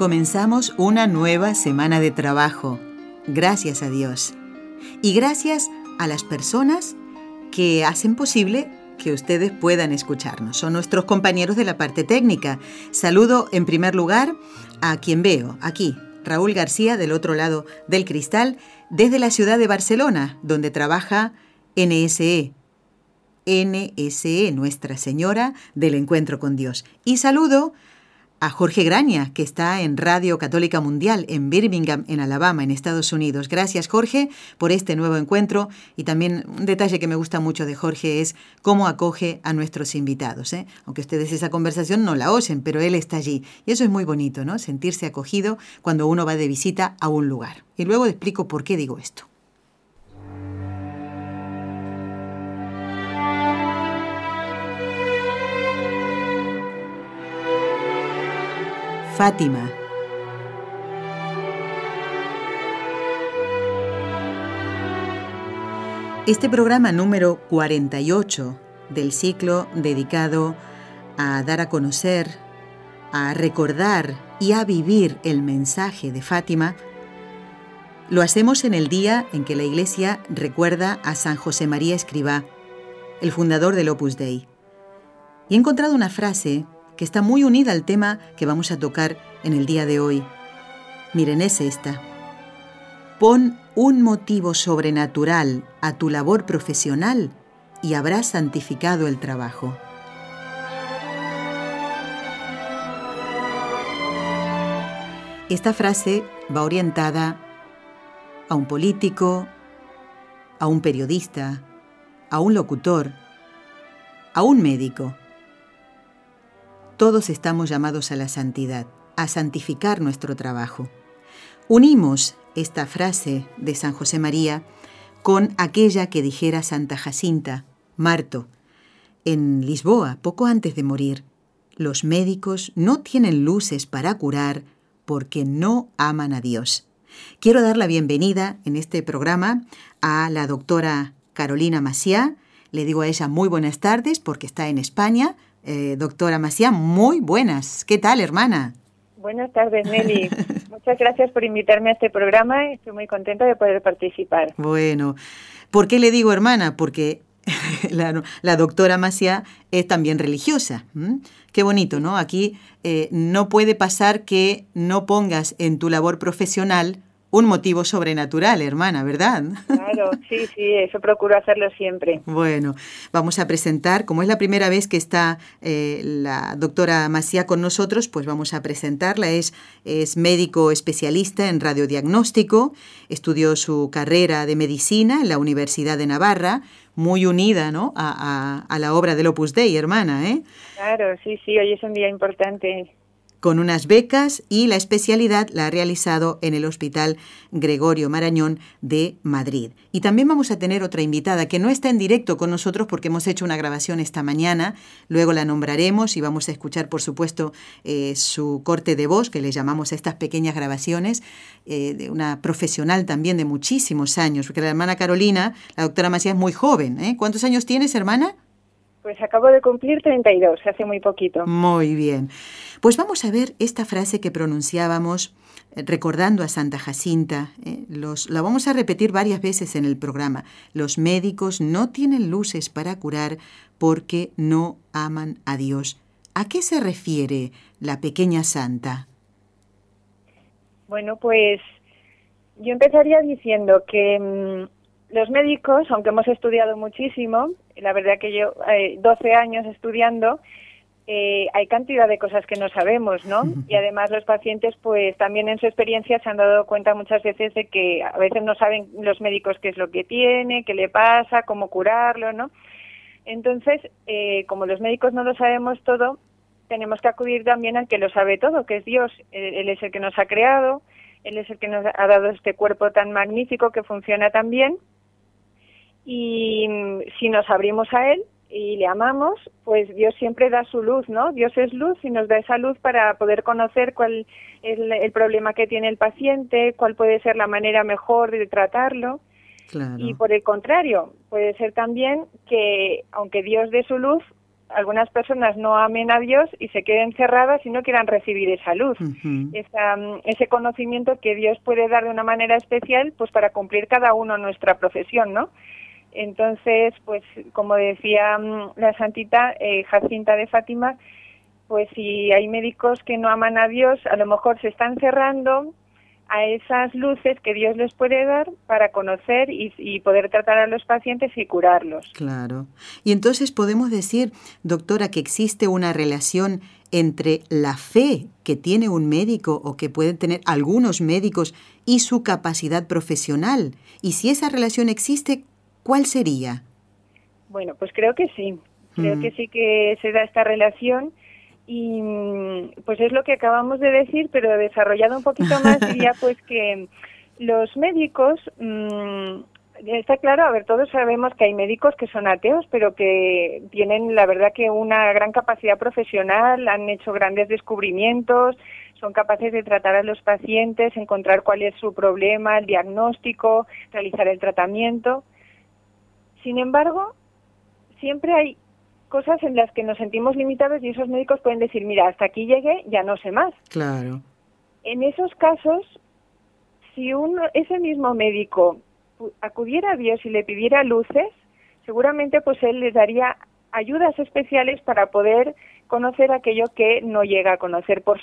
Comenzamos una nueva semana de trabajo, gracias a Dios. Y gracias a las personas que hacen posible que ustedes puedan escucharnos. Son nuestros compañeros de la parte técnica. Saludo en primer lugar a quien veo aquí, Raúl García, del otro lado del cristal, desde la ciudad de Barcelona, donde trabaja NSE. NSE, Nuestra Señora del Encuentro con Dios. Y saludo a Jorge Graña, que está en Radio Católica Mundial en Birmingham, en Alabama, en Estados Unidos. Gracias, Jorge, por este nuevo encuentro. Y también un detalle que me gusta mucho de Jorge es cómo acoge a nuestros invitados. ¿eh? Aunque ustedes esa conversación no la oyen, pero él está allí. Y eso es muy bonito, ¿no? Sentirse acogido cuando uno va de visita a un lugar. Y luego explico por qué digo esto. Fátima. Este programa número 48 del ciclo dedicado a dar a conocer, a recordar y a vivir el mensaje de Fátima, lo hacemos en el día en que la Iglesia recuerda a San José María Escribá, el fundador del Opus Dei. Y he encontrado una frase que está muy unida al tema que vamos a tocar en el día de hoy. Miren, es esta. Pon un motivo sobrenatural a tu labor profesional y habrás santificado el trabajo. Esta frase va orientada a un político, a un periodista, a un locutor, a un médico. Todos estamos llamados a la santidad, a santificar nuestro trabajo. Unimos esta frase de San José María con aquella que dijera Santa Jacinta, Marto, en Lisboa, poco antes de morir. Los médicos no tienen luces para curar porque no aman a Dios. Quiero dar la bienvenida en este programa a la doctora Carolina Maciá. Le digo a ella muy buenas tardes porque está en España, eh, doctora Maciá, muy buenas. ¿Qué tal, hermana? Buenas tardes, Nelly. Muchas gracias por invitarme a este programa. Estoy muy contenta de poder participar. Bueno, ¿por qué le digo hermana? Porque la, doctora Maciá es también religiosa. Qué bonito, ¿no? Aquí eh, no puede pasar que no pongas en tu labor profesional un motivo sobrenatural, hermana, ¿verdad? Claro, sí, sí, eso procuro hacerlo siempre. Bueno, vamos a presentar, como es la primera vez que está eh, la doctora Macía con nosotros, pues vamos a presentarla. Es, es médico especialista en radiodiagnóstico, estudió su carrera de medicina en la Universidad de Navarra, muy unida ¿no? a, a, a la obra del Opus Dei, hermana, ¿eh? Claro, sí, sí, hoy es un día importante con unas becas y la especialidad la ha realizado en el Hospital Gregorio Marañón de Madrid. Y también vamos a tener otra invitada que no está en directo con nosotros porque hemos hecho una grabación esta mañana, luego la nombraremos y vamos a escuchar, por supuesto, eh, su corte de voz, que le llamamos a estas pequeñas grabaciones, eh, de una profesional también de muchísimos años, porque la hermana Carolina, la doctora Macías, es muy joven. ¿eh? ¿Cuántos años tienes, hermana? Pues acabo de cumplir 32, hace muy poquito. Muy bien. Pues vamos a ver esta frase que pronunciábamos eh, recordando a Santa Jacinta. Eh, los, la vamos a repetir varias veces en el programa. Los médicos no tienen luces para curar porque no aman a Dios. ¿A qué se refiere la pequeña santa? Bueno, pues yo empezaría diciendo que mm, los médicos, aunque hemos estudiado muchísimo, la verdad que yo, eh, 12 años estudiando, eh, hay cantidad de cosas que no sabemos, ¿no? Y además los pacientes, pues también en su experiencia se han dado cuenta muchas veces de que a veces no saben los médicos qué es lo que tiene, qué le pasa, cómo curarlo, ¿no? Entonces, eh, como los médicos no lo sabemos todo, tenemos que acudir también al que lo sabe todo, que es Dios. Él es el que nos ha creado, Él es el que nos ha dado este cuerpo tan magnífico que funciona tan bien. Y mm, si nos abrimos a Él y le amamos, pues Dios siempre da su luz, ¿no? Dios es luz y nos da esa luz para poder conocer cuál es el problema que tiene el paciente, cuál puede ser la manera mejor de tratarlo. Y por el contrario, puede ser también que, aunque Dios dé su luz, algunas personas no amen a Dios y se queden cerradas y no quieran recibir esa luz, ese conocimiento que Dios puede dar de una manera especial, pues para cumplir cada uno nuestra profesión, ¿no? Entonces, pues como decía mm, la santita eh, Jacinta de Fátima, pues si hay médicos que no aman a Dios, a lo mejor se están cerrando a esas luces que Dios les puede dar para conocer y, poder tratar a los pacientes y curarlos. Claro. Y entonces podemos decir, doctora, que existe una relación entre la fe que tiene un médico o que pueden tener algunos médicos y su capacidad profesional. Y si esa relación existe, ¿cuál sería? Bueno, pues creo que sí. Creo mm. que sí que se da esta relación y mm, pues es lo que acabamos de decir, pero desarrollado un poquito más diría pues que los médicos mmm, está claro, a ver, todos sabemos que hay médicos que son ateos, pero que tienen la verdad que una gran capacidad profesional, han hecho grandes descubrimientos, son capaces de tratar a los pacientes, encontrar cuál es su problema, el diagnóstico, realizar el tratamiento. Sin embargo, siempre hay cosas en las que nos sentimos limitados y esos médicos pueden decir, mira, hasta aquí llegué, ya no sé más. Claro. En esos casos, si uno, ese mismo médico acudiera a Dios y le pidiera luces, seguramente pues él les daría ayudas especiales para poder conocer aquello que no llega a conocer por,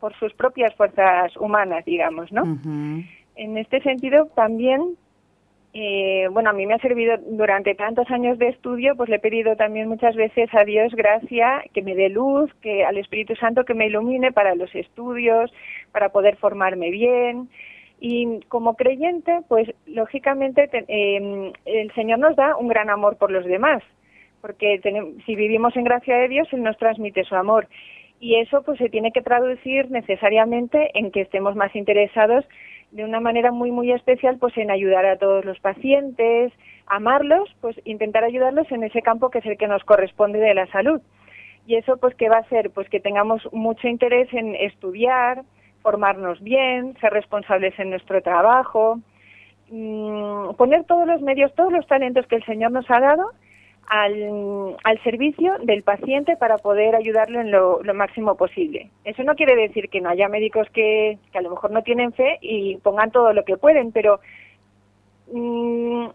por, sus propias fuerzas humanas, digamos, ¿no? En este sentido, también eh, bueno, a mí me ha servido durante tantos años de estudio, pues le he pedido también muchas veces a Dios gracia, que me dé luz, que al Espíritu Santo que me ilumine para los estudios, para poder formarme bien. Y como creyente, pues lógicamente em, el Señor nos da un gran amor por los demás, porque si vivimos en gracia de Dios, Él nos transmite su amor. Y eso pues se tiene que traducir necesariamente en que estemos más interesados de una manera muy muy especial pues en ayudar a todos los pacientes, amarlos, pues intentar ayudarlos en ese campo que es el que nos corresponde de la salud. Y eso pues que va a ser pues que tengamos mucho interés en estudiar, formarnos bien, ser responsables en nuestro trabajo, mm, poner todos los medios, todos los talentos que el Señor nos ha dado al, al servicio del paciente para poder ayudarlo en lo, máximo posible. Eso no quiere decir que no haya médicos que, que, a lo mejor no tienen fe y pongan todo lo que pueden, pero mm,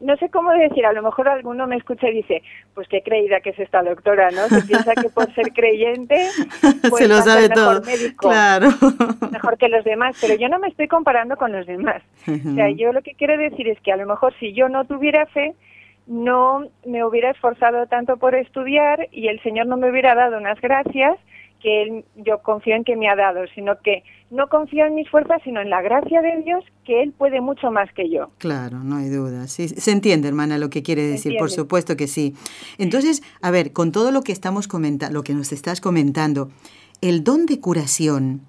no sé cómo decir, a lo mejor alguno me escucha y dice, pues qué creída que es esta doctora, ¿no? Se piensa que por ser creyente pues se lo sabe todo. Médico, claro. mejor que los demás, pero yo no me estoy comparando con los demás. O sea, yo lo que quiero decir es que a lo mejor si yo no tuviera fe, no me hubiera esforzado tanto por estudiar y el Señor no me hubiera dado unas gracias que él, yo confío en que me ha dado, sino que no confío en mis fuerzas, sino en la gracia de Dios, que Él puede mucho más que yo. Claro, no hay duda. Sí, se entiende, hermana, lo que quiere decir, por supuesto que sí. Entonces, a ver, con todo lo que estamos comentando, lo que nos estás comentando, el don de curación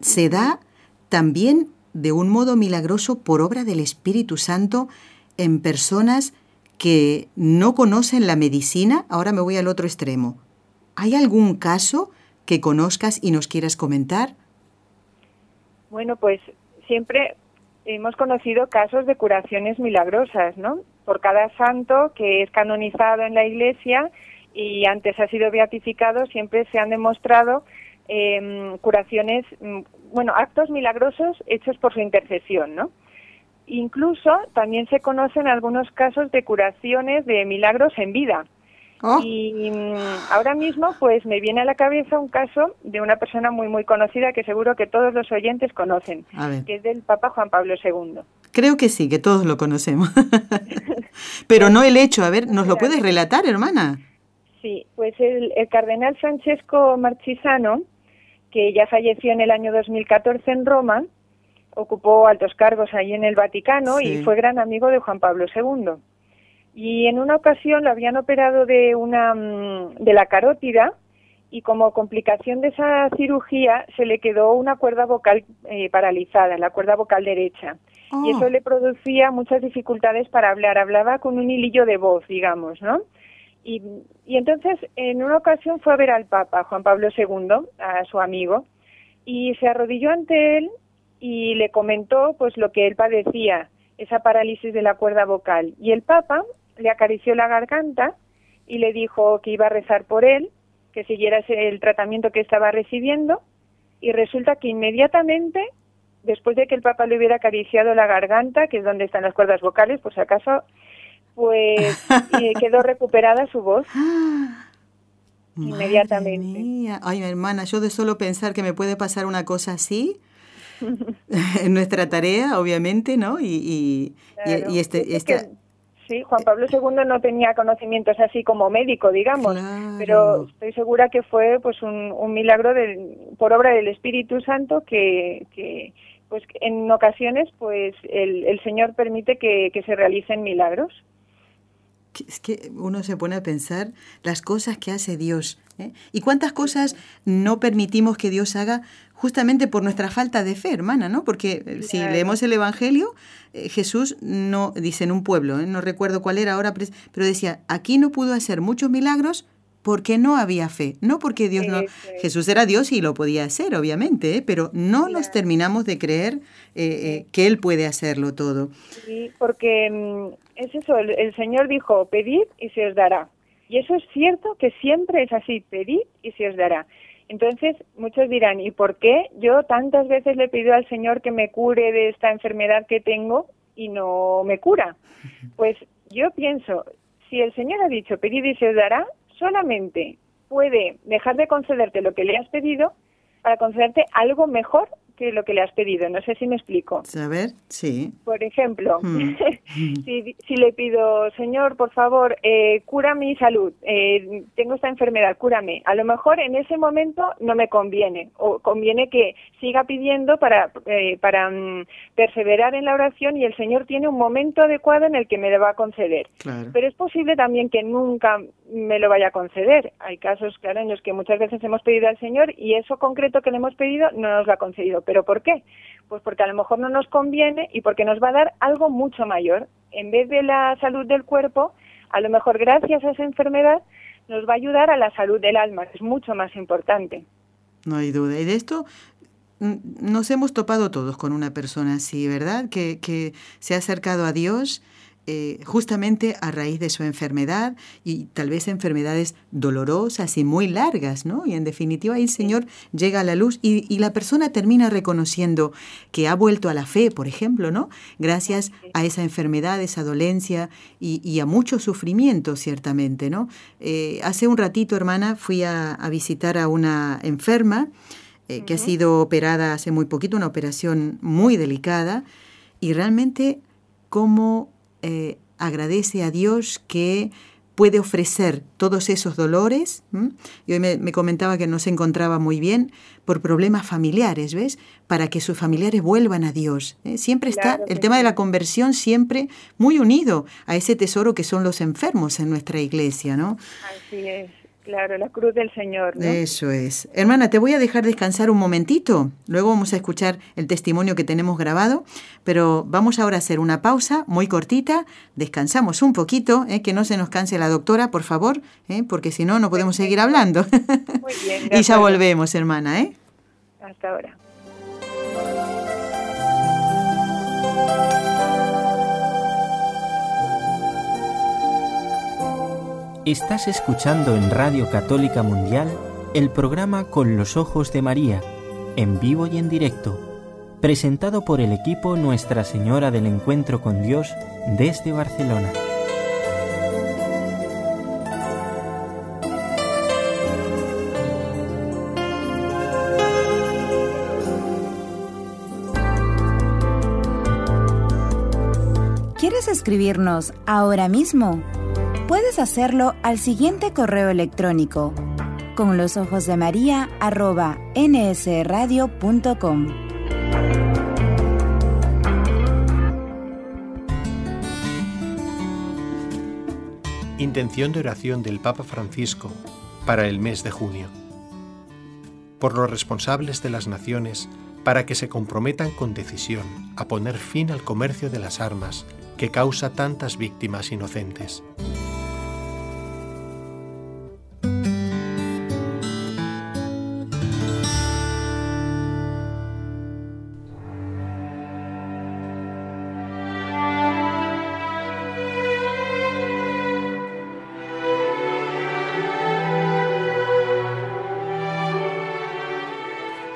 se da también de un modo milagroso por obra del Espíritu Santo en personas que no conocen la medicina, ahora me voy al otro extremo. ¿Hay algún caso que conozcas y nos quieras comentar? Bueno, pues siempre hemos conocido casos de curaciones milagrosas, ¿no? Por cada santo que es canonizado en la Iglesia y antes ha sido beatificado, siempre se han demostrado em, curaciones, mm, bueno, actos milagrosos hechos por su intercesión, ¿no? Incluso también se conocen algunos casos de curaciones de milagros en vida. Oh. Y mm, ahora mismo, pues me viene a la cabeza un caso de una persona muy, muy conocida que seguro que todos los oyentes conocen, que es del Papa Juan Pablo II. Creo que sí, que todos lo conocemos. Pero no el hecho. A ver, ¿nos lo puedes relatar, hermana? Sí, pues el, el cardenal Francesco Marchisano, que ya falleció en el año 2014 en Roma, ocupó altos cargos ahí en el Vaticano y fue gran amigo de Juan Pablo II. Y en una ocasión lo habían operado de una mm, de la carótida y como complicación de esa cirugía se le quedó una cuerda vocal eh, paralizada, la cuerda vocal derecha. Y eso oh. le producía muchas dificultades para hablar. Hablaba con un hilillo de voz, digamos, ¿no? Y, y entonces, en una ocasión fue a ver al Papa, Juan Pablo II, a su amigo, y se arrodilló ante él y le comentó pues lo que él padecía, esa parálisis de la cuerda vocal. Y el Papa le acarició la garganta y le dijo que iba a rezar por él, que siguiera el tratamiento que estaba recibiendo, y resulta que inmediatamente, después de que el Papa le hubiera acariciado la garganta, que es donde están las cuerdas vocales, por si acaso, pues eh, quedó recuperada su voz. inmediatamente. Ay, mi hermana, yo de solo pensar que me puede pasar una cosa así, en nuestra tarea, obviamente, ¿no? Y, y, este, este Sí, Juan Pablo II no tenía conocimientos así como médico, digamos, pero estoy segura que fue pues un, un milagro del, por obra del Espíritu Santo que, que pues en ocasiones pues el, el Señor permite que, que se realicen milagros es que uno se pone a pensar las cosas que hace Dios. ¿eh? ¿Y cuántas cosas no permitimos que Dios haga justamente por nuestra falta de fe, hermana? ¿no? Porque eh, si leemos el Evangelio, eh, Jesús no, dice en un pueblo, no recuerdo cuál era ahora, pero decía, aquí no pudo hacer muchos milagros porque no había fe, no porque Dios no... Jesús era Dios y lo podía hacer, obviamente, pero no nos terminamos de creer que Él puede hacerlo todo. Sí, porque mm, es eso, el, Señor dijo, pedid y se os dará. Y eso es cierto que siempre es así, pedid y se os dará. Entonces, muchos dirán, ¿y por qué yo tantas veces le pido al Señor que me cure de esta enfermedad que tengo y no me cura? Pues yo pienso, si el Señor ha dicho, pedid y se os dará, solamente puede dejar de concederte lo que le has pedido para concederte algo mejor que lo que le has pedido. No sé si me explico. A ver, sí. Por ejemplo, hmm. si, si, le pido, Señor, por favor, eh, cura mi salud, eh, tengo esta enfermedad, cúrame. A lo mejor en ese momento no me conviene, o conviene que siga pidiendo para, eh, para mm, perseverar en la oración y el Señor tiene un momento adecuado en el que me lo va a conceder. Pero es posible también que nunca me lo vaya a conceder. Hay casos, claro, en los que muchas veces hemos pedido al Señor y eso concreto que le hemos pedido no nos lo ha concedido. ¿Pero por qué? Pues porque a lo mejor no nos conviene y porque nos va a dar algo mucho mayor. En vez de la salud del cuerpo, a lo mejor gracias a esa enfermedad nos va a ayudar a la salud del alma, es mucho más importante. No hay duda. Y de esto mm, nos hemos topado todos con una persona así, ¿verdad? Que, que se ha acercado a Dios eh, justamente a raíz de su enfermedad y tal vez enfermedades dolorosas y muy largas, ¿no? Y en definitiva el Señor llega a la luz y, la persona termina reconociendo que ha vuelto a la fe, por ejemplo, ¿no? Gracias a esa enfermedad, esa dolencia y, a mucho sufrimiento, ciertamente, ¿no? Eh, hace un ratito, hermana, fui a, visitar a una enferma eh, que ha sido operada hace muy poquito, una operación muy delicada y realmente cómo eh, agradece a Dios que puede ofrecer todos esos dolores. Y hoy me, comentaba que no se encontraba muy bien por problemas familiares, ¿ves? Para que sus familiares vuelvan a Dios. ¿eh? Siempre está el tema de la conversión siempre muy unido a ese tesoro que son los enfermos en nuestra iglesia, ¿no? Así es. Claro, la cruz del Señor. Eso es. Hermana, te voy a dejar descansar un momentito. Luego vamos a escuchar el testimonio que tenemos grabado. Pero vamos ahora a hacer una pausa muy cortita. Descansamos un poquito, ¿eh? que no se nos canse la doctora, por favor, ¿eh? porque si no, no podemos seguir hablando. Muy bien. y ya volvemos, hermana. ¿eh? Hasta ahora. Estás escuchando en Radio Católica Mundial el programa Con los Ojos de María, en vivo y en directo, presentado por el equipo Nuestra Señora del Encuentro con Dios desde Barcelona. ¿Quieres escribirnos ahora mismo? Puedes hacerlo al siguiente correo electrónico con los ojos de María arroba nsradio.com. Intención de oración del Papa Francisco para el mes de junio. por los responsables de las naciones para que se comprometan con decisión a poner fin al comercio de las armas que causa tantas víctimas inocentes.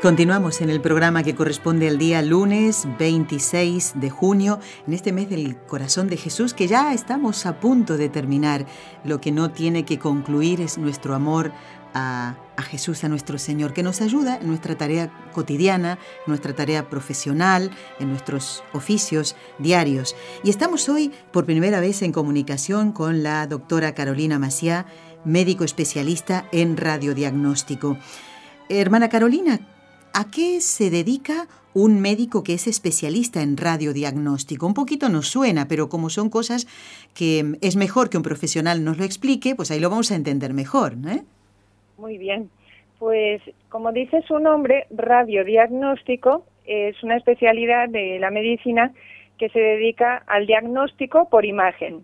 Continuamos en el programa que corresponde al día lunes 26 de junio, en este mes del corazón de Jesús, que ya estamos a punto de terminar. Lo que no tiene que concluir es nuestro amor a, Jesús, a nuestro Señor, que nos ayuda en nuestra tarea cotidiana, en nuestra tarea profesional, en nuestros oficios diarios. Y estamos hoy por primera vez en comunicación con la doctora Carolina Maciá, médico especialista en radiodiagnóstico. Hermana Carolina, ¿A qué se dedica un médico que es especialista en radiodiagnóstico? Un poquito nos suena, pero como son cosas que es mejor que un profesional nos lo explique, pues ahí lo vamos a entender mejor. ¿eh? Muy bien. Pues como dice su nombre, radiodiagnóstico es una especialidad de la medicina que se dedica al diagnóstico por imagen,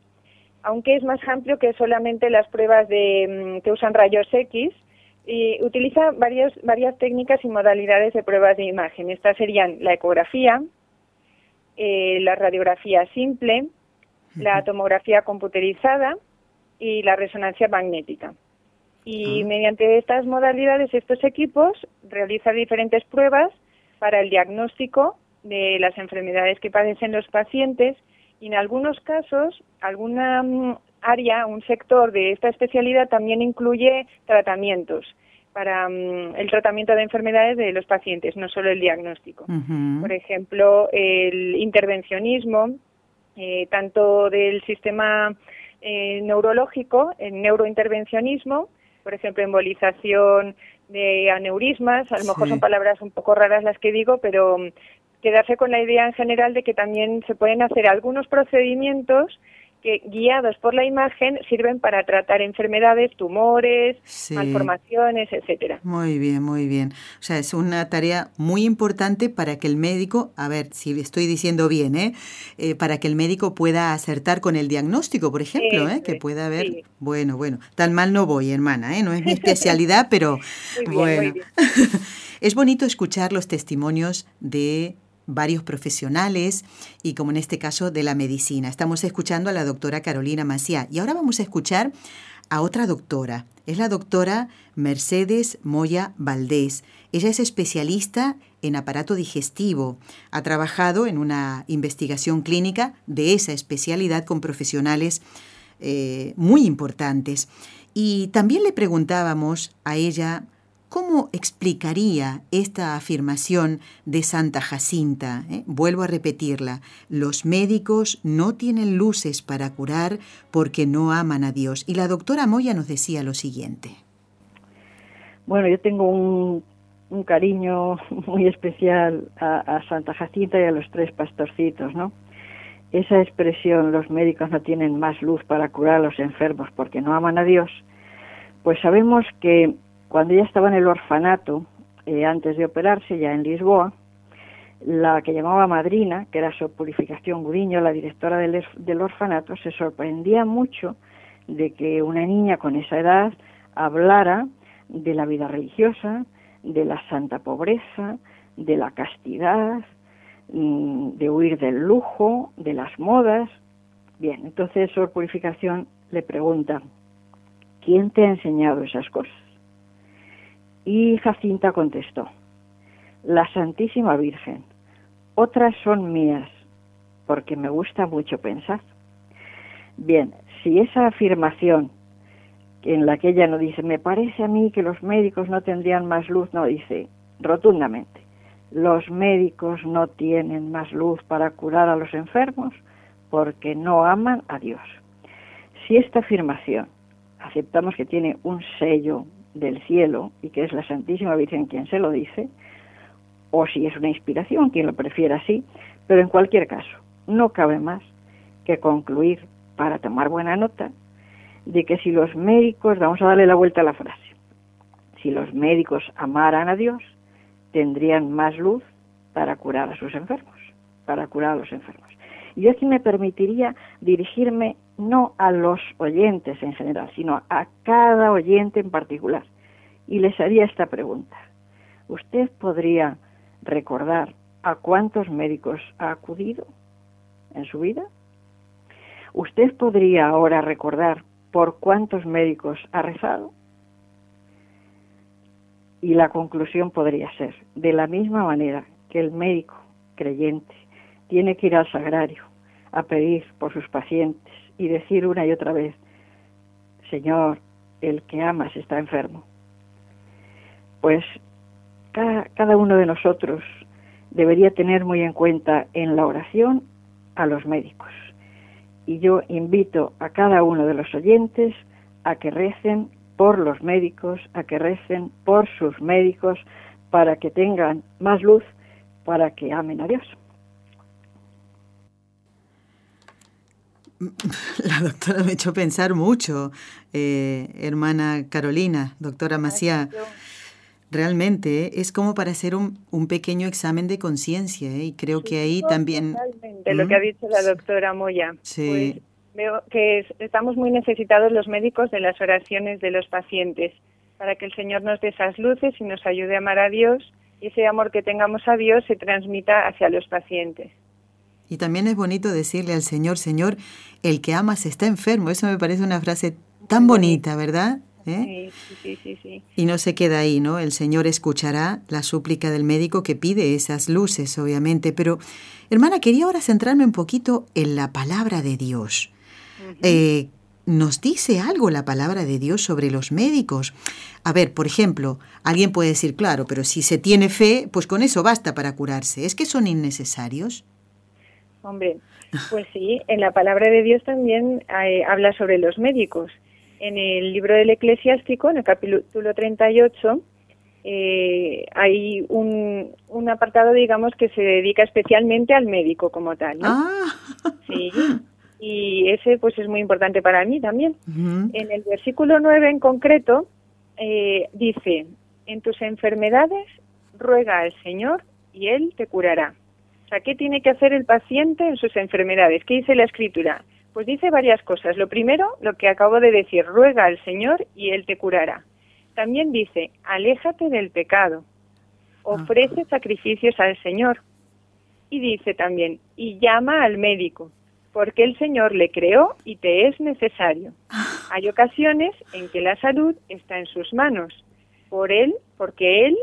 aunque es más amplio que solamente las pruebas de, mm, que usan rayos X y utiliza varias, varias técnicas y modalidades de pruebas de imagen. Estas serían la ecografía, eh, la radiografía simple, la tomografía computerizada y la resonancia magnética. Y ah. mediante estas modalidades, estos equipos realizan diferentes pruebas para el diagnóstico de las enfermedades que padecen los pacientes y en algunos casos alguna mm, área, un sector de esta especialidad también incluye tratamientos para mm, el tratamiento de enfermedades de los pacientes, no solo el diagnóstico. Por ejemplo, el intervencionismo, eh, tanto del sistema eh, neurológico, el neurointervencionismo, por ejemplo, embolización de aneurismas, a lo mejor son palabras un poco raras las que digo, pero mm, quedarse con la idea en general de que también se pueden hacer algunos procedimientos que guiados por la imagen sirven para tratar enfermedades, tumores, malformaciones, etcétera. Muy bien, muy bien. O sea, es una tarea muy importante para que el médico, a ver si estoy diciendo bien, ¿eh? eh para que el médico pueda acertar con el diagnóstico, por ejemplo, ¿eh? que pueda haber, bueno, bueno, tan mal no voy, hermana, ¿eh? no es mi especialidad, pero bueno. es bonito escuchar los testimonios de varios profesionales y como en este caso de la medicina. Estamos escuchando a la doctora Carolina Maciá y ahora vamos a escuchar a otra doctora. Es la doctora Mercedes Moya Valdés. Ella es especialista en aparato digestivo. Ha trabajado en una investigación clínica de esa especialidad con profesionales eh, muy importantes. Y también le preguntábamos a ella ¿Cómo explicaría esta afirmación de Santa Jacinta? Eh? Vuelvo a repetirla. Los médicos no tienen luces para curar porque no aman a Dios. Y la doctora Moya nos decía lo siguiente. Bueno, yo tengo un, cariño muy especial a, a, Santa Jacinta y a los tres pastorcitos, ¿no? Esa expresión, los médicos no tienen más luz para curar a los enfermos porque no aman a Dios, pues sabemos que cuando ella estaba en el orfanato, eh, antes de operarse, ya en Lisboa, la que llamaba madrina, que era su Purificación Guriño, la directora del, del orfanato, se sorprendía mucho de que una niña con esa edad hablara de la vida religiosa, de la santa pobreza, de la castidad, mm, de huir del lujo, de las modas. Bien, entonces Sor Purificación le pregunta, ¿quién te ha enseñado esas cosas? Y Jacinta contestó, la Santísima Virgen, otras son mías, porque me gusta mucho pensar. Bien, si esa afirmación en la que ella no dice, me parece a mí que los médicos no tendrían más luz, no dice rotundamente, los médicos no tienen más luz para curar a los enfermos porque no aman a Dios. Si esta afirmación aceptamos que tiene un sello del cielo y que es la Santísima Virgen quien se lo dice, o si es una inspiración, quien lo prefiera así, pero en cualquier caso, no cabe más que concluir para tomar buena nota de que si los médicos, vamos a darle la vuelta a la frase, si los médicos amaran a Dios, tendrían más luz para curar a sus enfermos, para curar a los enfermos. Yo aquí me permitiría dirigirme no a los oyentes en general, sino a cada oyente en particular. Y les haría esta pregunta. ¿Usted podría recordar a cuántos médicos ha acudido en su vida? ¿Usted podría ahora recordar por cuántos médicos ha rezado? Y la conclusión podría ser, de la misma manera que el médico creyente tiene que ir al sagrario a pedir por sus pacientes y decir una y otra vez, Señor, el que amas está enfermo. Pues cada, cada uno de nosotros debería tener muy en cuenta en la oración a los médicos. Y yo invito a cada uno de los oyentes a que recen por los médicos, a que recen por sus médicos, para que tengan más luz, para que amen a Dios. La doctora me echó pensar mucho, eh, hermana Carolina, doctora Macía. Realmente es como para hacer un, un pequeño examen de conciencia ¿eh? y creo que ahí también... De lo que ha dicho la doctora Moya. Sí. Pues veo que estamos muy necesitados los médicos de las oraciones de los pacientes para que el Señor nos dé esas luces y nos ayude a amar a Dios y ese amor que tengamos a Dios se transmita hacia los pacientes. Y también es bonito decirle al Señor, Señor, el que amas está enfermo. Eso me parece una frase tan bonita, ¿verdad? ¿Eh? Sí, sí, sí, sí, Y no se queda ahí, ¿no? El Señor escuchará la súplica del médico que pide esas luces, obviamente. Pero, hermana, quería ahora centrarme un poquito en la palabra de Dios. Eh, ¿Nos dice algo la palabra de Dios sobre los médicos? A ver, por ejemplo, alguien puede decir, claro, pero si se tiene fe, pues con eso basta para curarse. ¿Es que son innecesarios? Hombre, pues sí, en la palabra de Dios también eh, habla sobre los médicos. En el libro del eclesiástico, en el capítulo 38, eh, hay un, un, apartado, digamos, que se dedica especialmente al médico como tal. ¿no? Ah. Sí, y ese pues es muy importante para mí también. En el versículo 9 en concreto, eh, dice, en tus enfermedades ruega al Señor y Él te curará. O sea, ¿qué tiene que hacer el paciente en sus enfermedades? ¿Qué dice la escritura? Pues dice varias cosas. Lo primero, lo que acabo de decir, ruega al Señor y Él te curará. También dice, aléjate del pecado, ofrece sacrificios al Señor. Y dice también, y llama al médico, porque el Señor le creó y te es necesario. Hay ocasiones en que la salud está en sus manos, por Él, porque Él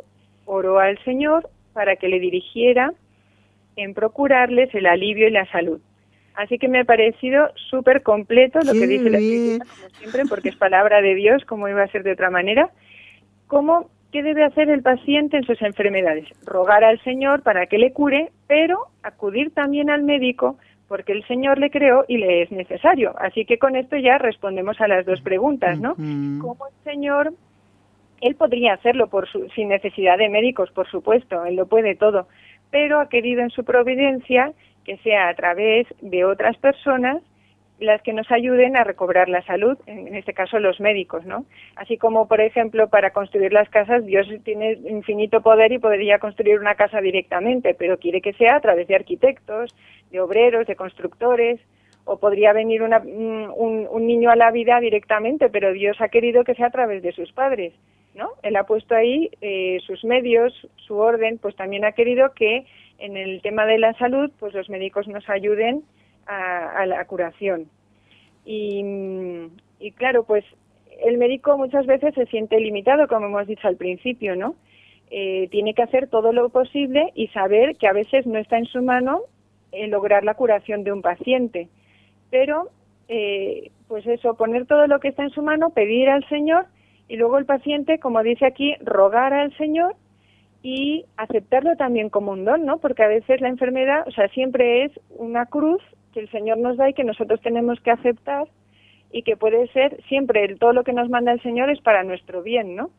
oró al Señor para que le dirigiera en procurarles el alivio y la salud. Así que me ha parecido súper completo lo que dice la Escritura, como siempre, porque es palabra de Dios, como iba a ser de otra manera. ¿Cómo, ¿Qué debe hacer el paciente en sus enfermedades? Rogar al Señor para que le cure, pero acudir también al médico porque el Señor le creó y le es necesario. Así que con esto ya respondemos a las dos preguntas, ¿no? ¿Cómo el Señor, él podría hacerlo por su, sin necesidad de médicos, por supuesto, él lo puede todo, pero ha querido en su providencia que sea a través de otras personas las que nos ayuden a recobrar la salud, en este caso los médicos, ¿no? Así como, por ejemplo, para construir las casas, Dios tiene infinito poder y podría construir una casa directamente, pero quiere que sea a través de arquitectos, de obreros, de constructores, o podría venir una, un, un, niño a la vida directamente, pero Dios ha querido que sea a través de sus padres, ¿no? Él ha puesto ahí eh, sus medios, su orden, pues también ha querido que en el tema de la salud, pues los médicos nos ayuden a, la curación. Y, y, claro, pues el médico muchas veces se siente limitado, como hemos dicho al principio, ¿no? Eh, tiene que hacer todo lo posible y saber que a veces no está en su mano eh, lograr la curación de un paciente. Pero, eh, pues eso, poner todo lo que está en su mano, pedir al Señor y luego el paciente, como dice aquí, rogar al Señor y aceptarlo también como un don, ¿no? Porque a veces la enfermedad, o sea, siempre es una cruz que el Señor nos da y que nosotros tenemos que aceptar y que puede ser siempre todo lo que nos manda el Señor es para nuestro bien, ¿no?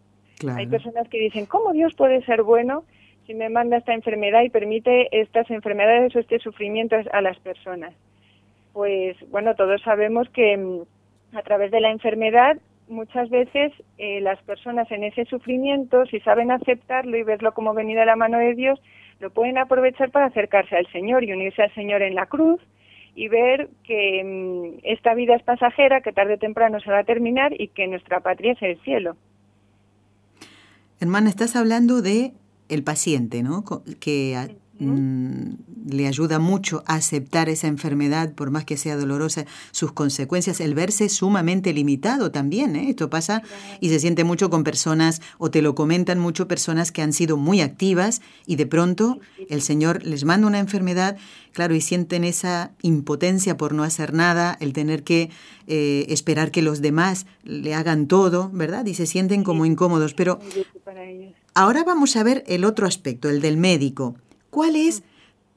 Hay personas que dicen, ¿cómo Dios puede ser bueno si me manda esta enfermedad y permite estas enfermedades o este sufrimiento a las personas? Pues bueno, todos sabemos que mm, a través de la enfermedad muchas veces eh, las personas en ese sufrimiento, si saben aceptarlo y verlo como venido a la mano de Dios, lo pueden aprovechar para acercarse al Señor y unirse al Señor en la cruz y ver que mm, esta vida es pasajera, que tarde o temprano se va a terminar y que nuestra patria es el cielo. Hermana, estás hablando de el paciente, ¿no? Que Mm, le ayuda mucho a aceptar esa enfermedad, por más que sea dolorosa, sus consecuencias, el verse sumamente limitado también. ¿eh? Esto pasa y se siente mucho con personas, o te lo comentan mucho, personas que han sido muy activas y de pronto el Señor les manda una enfermedad, claro, y sienten esa impotencia por no hacer nada, el tener que eh, esperar que los demás le hagan todo, ¿verdad? Y se sienten como incómodos. Pero ahora vamos a ver el otro aspecto, el del médico. ¿Cuál es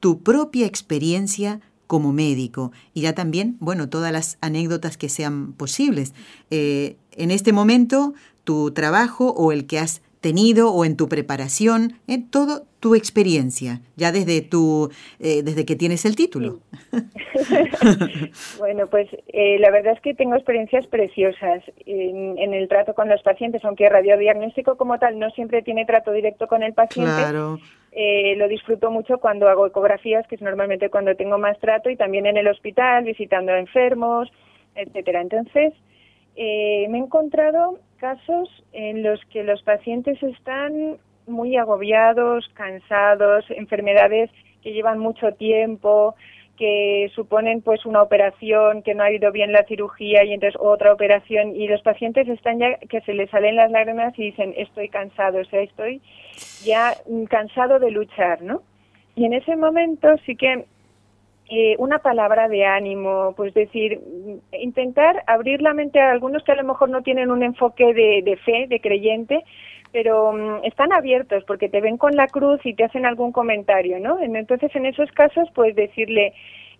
tu propia experiencia como médico? Y ya también, bueno, todas las anécdotas que sean posibles. Eh, en este momento, tu trabajo o el que has tenido o en tu preparación, en eh, todo tu experiencia, ya desde tu, eh, desde que tienes el título. bueno, pues la verdad es que tengo experiencias preciosas en, en, el trato con los pacientes, aunque radiodiagnóstico como tal no siempre tiene trato directo con el paciente. Claro eh, lo disfruto mucho cuando hago ecografías, que es normalmente cuando tengo más trato, y también en el hospital, visitando a enfermos, etcétera. Entonces, eh, me he encontrado casos en los que los pacientes están muy agobiados, cansados, enfermedades que llevan mucho tiempo, que suponen pues una operación, que no ha ido bien la cirugía y entonces otra operación y los pacientes están ya que se les salen las lágrimas y dicen estoy cansado, o sea, estoy ya cansado de luchar, ¿no? Y en ese momento sí que eh, una palabra de ánimo, pues decir, intentar abrir la mente a algunos que a lo mejor no tienen un enfoque de, de fe, de creyente, pero mm, están abiertos porque te ven con la cruz y te hacen algún comentario, ¿no? Entonces, en esos casos, pues decirle,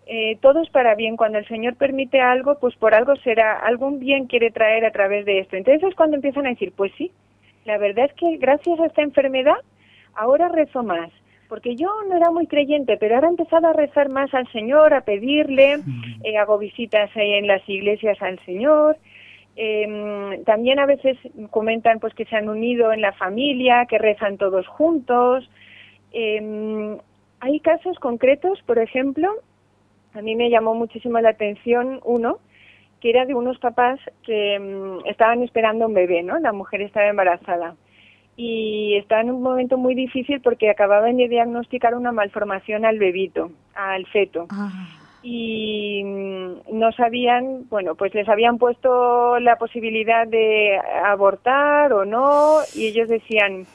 eh, todo es para bien. Cuando el Señor permite algo, pues por algo será, algún bien quiere traer a través de esto. Entonces es cuando empiezan a decir, pues sí, la verdad es que gracias a esta enfermedad, ahora rezo más. Porque yo no era muy creyente, pero ahora he empezado a rezar más al Señor, a pedirle, eh, hago visitas en las iglesias al Señor, eh, también a veces comentan pues que se han unido en la familia, que rezan todos juntos. Eh, hay casos concretos, por ejemplo, a mí me llamó muchísimo la atención uno que era de unos papás que mm, estaban esperando un bebé, ¿no? La mujer estaba embarazada y estaba en un momento muy difícil porque acababan de diagnosticar una malformación al bebito, al feto. Ah y mm, no sabían, bueno, pues les habían puesto la posibilidad de abortar o no y ellos decían,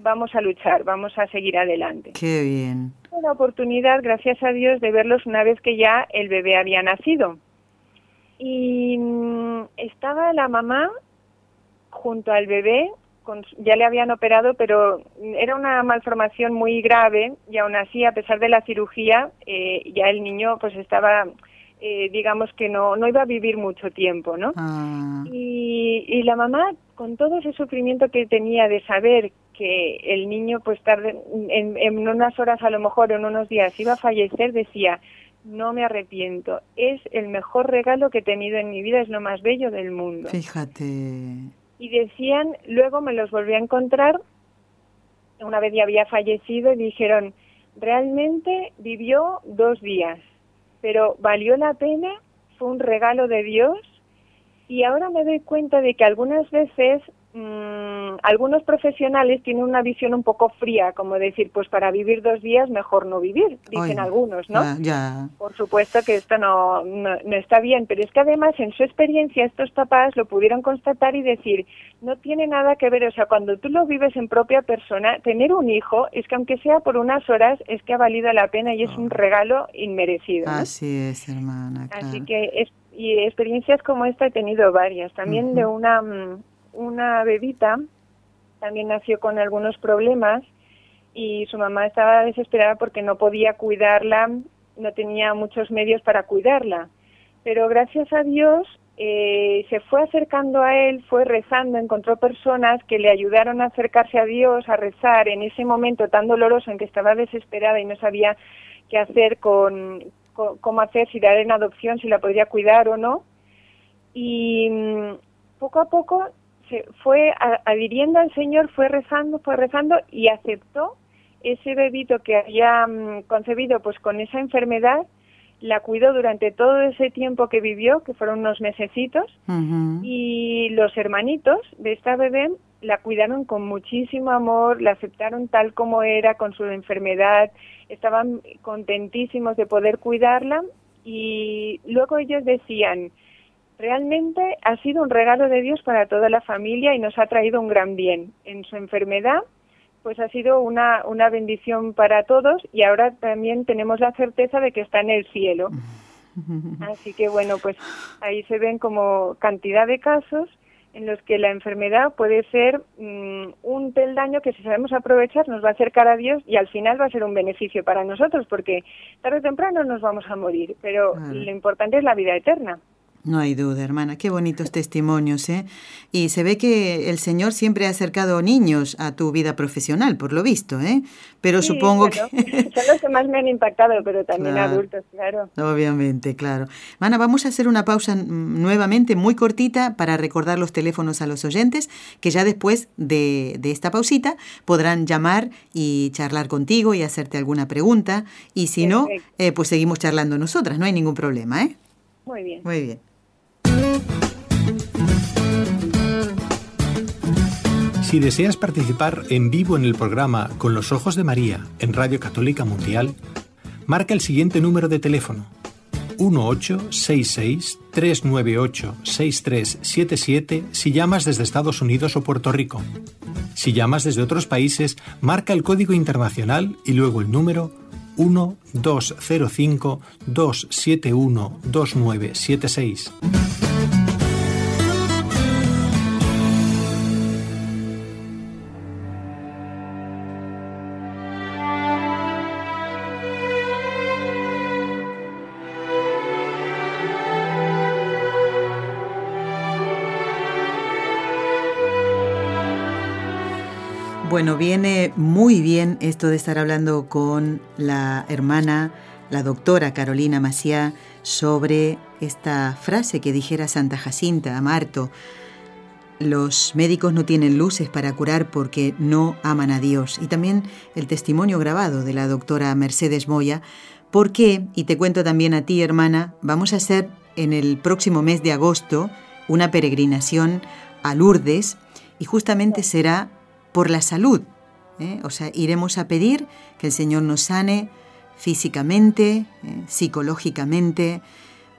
vamos a luchar, vamos a seguir adelante. Qué bien. Una oportunidad, gracias a Dios, de verlos una vez que ya el bebé había nacido. Y mm, estaba la mamá junto al bebé ya le habían operado, pero era una malformación muy grave y aún así, a pesar de la cirugía, eh, ya el niño pues estaba, eh, digamos que no, no iba a vivir mucho tiempo, ¿no? Ah. Y, y la mamá, con todo ese sufrimiento que tenía de saber que el niño pues tarde, en, en unas horas a lo mejor, en unos días iba a fallecer, decía, no me arrepiento. Es el mejor regalo que he tenido en mi vida, es lo más bello del mundo. Fíjate y decían, luego me los volví a encontrar, una vez ya había fallecido y dijeron, realmente vivió dos días, pero valió la pena, fue un regalo de Dios y ahora me doy cuenta de que algunas veces Mm, algunos profesionales tienen una visión un poco fría, como decir, pues para vivir dos días mejor no vivir, dicen algunos, ¿no? Por supuesto que esto no, no, está bien, pero es que además en su experiencia estos papás lo pudieron constatar y decir, no tiene nada que ver, o sea, cuando tú lo vives en propia persona, tener un hijo es que aunque sea por unas horas, es que ha valido la pena y es un oh. regalo inmerecido. Así es, hermana. Así que es, y experiencias como esta he tenido varias, también de una mm, una bebita también nació con algunos problemas y su mamá estaba desesperada porque no podía cuidarla, no tenía muchos medios para cuidarla. Pero gracias a Dios eh, se fue acercando a él, fue rezando, encontró personas que le ayudaron a acercarse a Dios, a rezar en ese momento tan doloroso en que estaba desesperada y no sabía qué hacer con, cómo hacer, si dar en adopción, si la podría cuidar o no. Y poco a poco se fue adhiriendo al Señor, fue rezando, fue rezando y aceptó ese bebito que había mm, concebido pues con esa enfermedad la cuidó durante todo ese tiempo que vivió, que fueron unos mesecitos, y los hermanitos de esta bebé la cuidaron con muchísimo amor, la aceptaron tal como era, con su enfermedad, estaban contentísimos de poder cuidarla y luego ellos decían, realmente ha sido un regalo de Dios para toda la familia y nos ha traído un gran bien. En su enfermedad pues ha sido una, una bendición para todos y ahora también tenemos la certeza de que está en el cielo. Así que bueno, pues ahí se ven como cantidad de casos en los que la enfermedad puede ser mm, un peldaño que si sabemos aprovechar nos va a acercar a Dios y al final va a ser un beneficio para nosotros porque tarde o temprano nos vamos a morir, pero lo importante es la vida eterna. No hay duda, hermana. Qué bonitos testimonios, ¿eh? Y se ve que el Señor siempre ha acercado niños a tu vida profesional, por lo visto, ¿eh? Pero supongo que... Son los que más me han impactado, pero también adultos, claro. Obviamente, claro. Hermana, vamos a hacer una pausa nuevamente muy cortita para recordar los teléfonos a los oyentes, que ya después de, de esta pausita podrán llamar y charlar contigo y hacerte alguna pregunta. Y si no, eh, pues seguimos charlando nosotras, no hay ningún problema, ¿eh? Muy bien. Muy bien. Si deseas participar en vivo en el programa Con los Ojos de María en Radio Católica Mundial, marca el siguiente número de teléfono 1866-398-6377 si llamas desde Estados Unidos o Puerto Rico. Si llamas desde otros países, marca el código internacional y luego el número 1205 271 2976. Bueno, viene muy bien esto de estar hablando con la hermana, la doctora Carolina Maciá, sobre esta frase que dijera Santa Jacinta a Marto. Los médicos no tienen luces para curar porque no aman a Dios. Y también el testimonio grabado de la doctora Mercedes Moya. ¿Por qué? Y te cuento también a ti, hermana, vamos a hacer en el próximo mes de agosto una peregrinación a Lourdes y justamente será por la salud. ¿eh? O sea, iremos a pedir que el Señor nos sane físicamente, ¿eh? psicológicamente,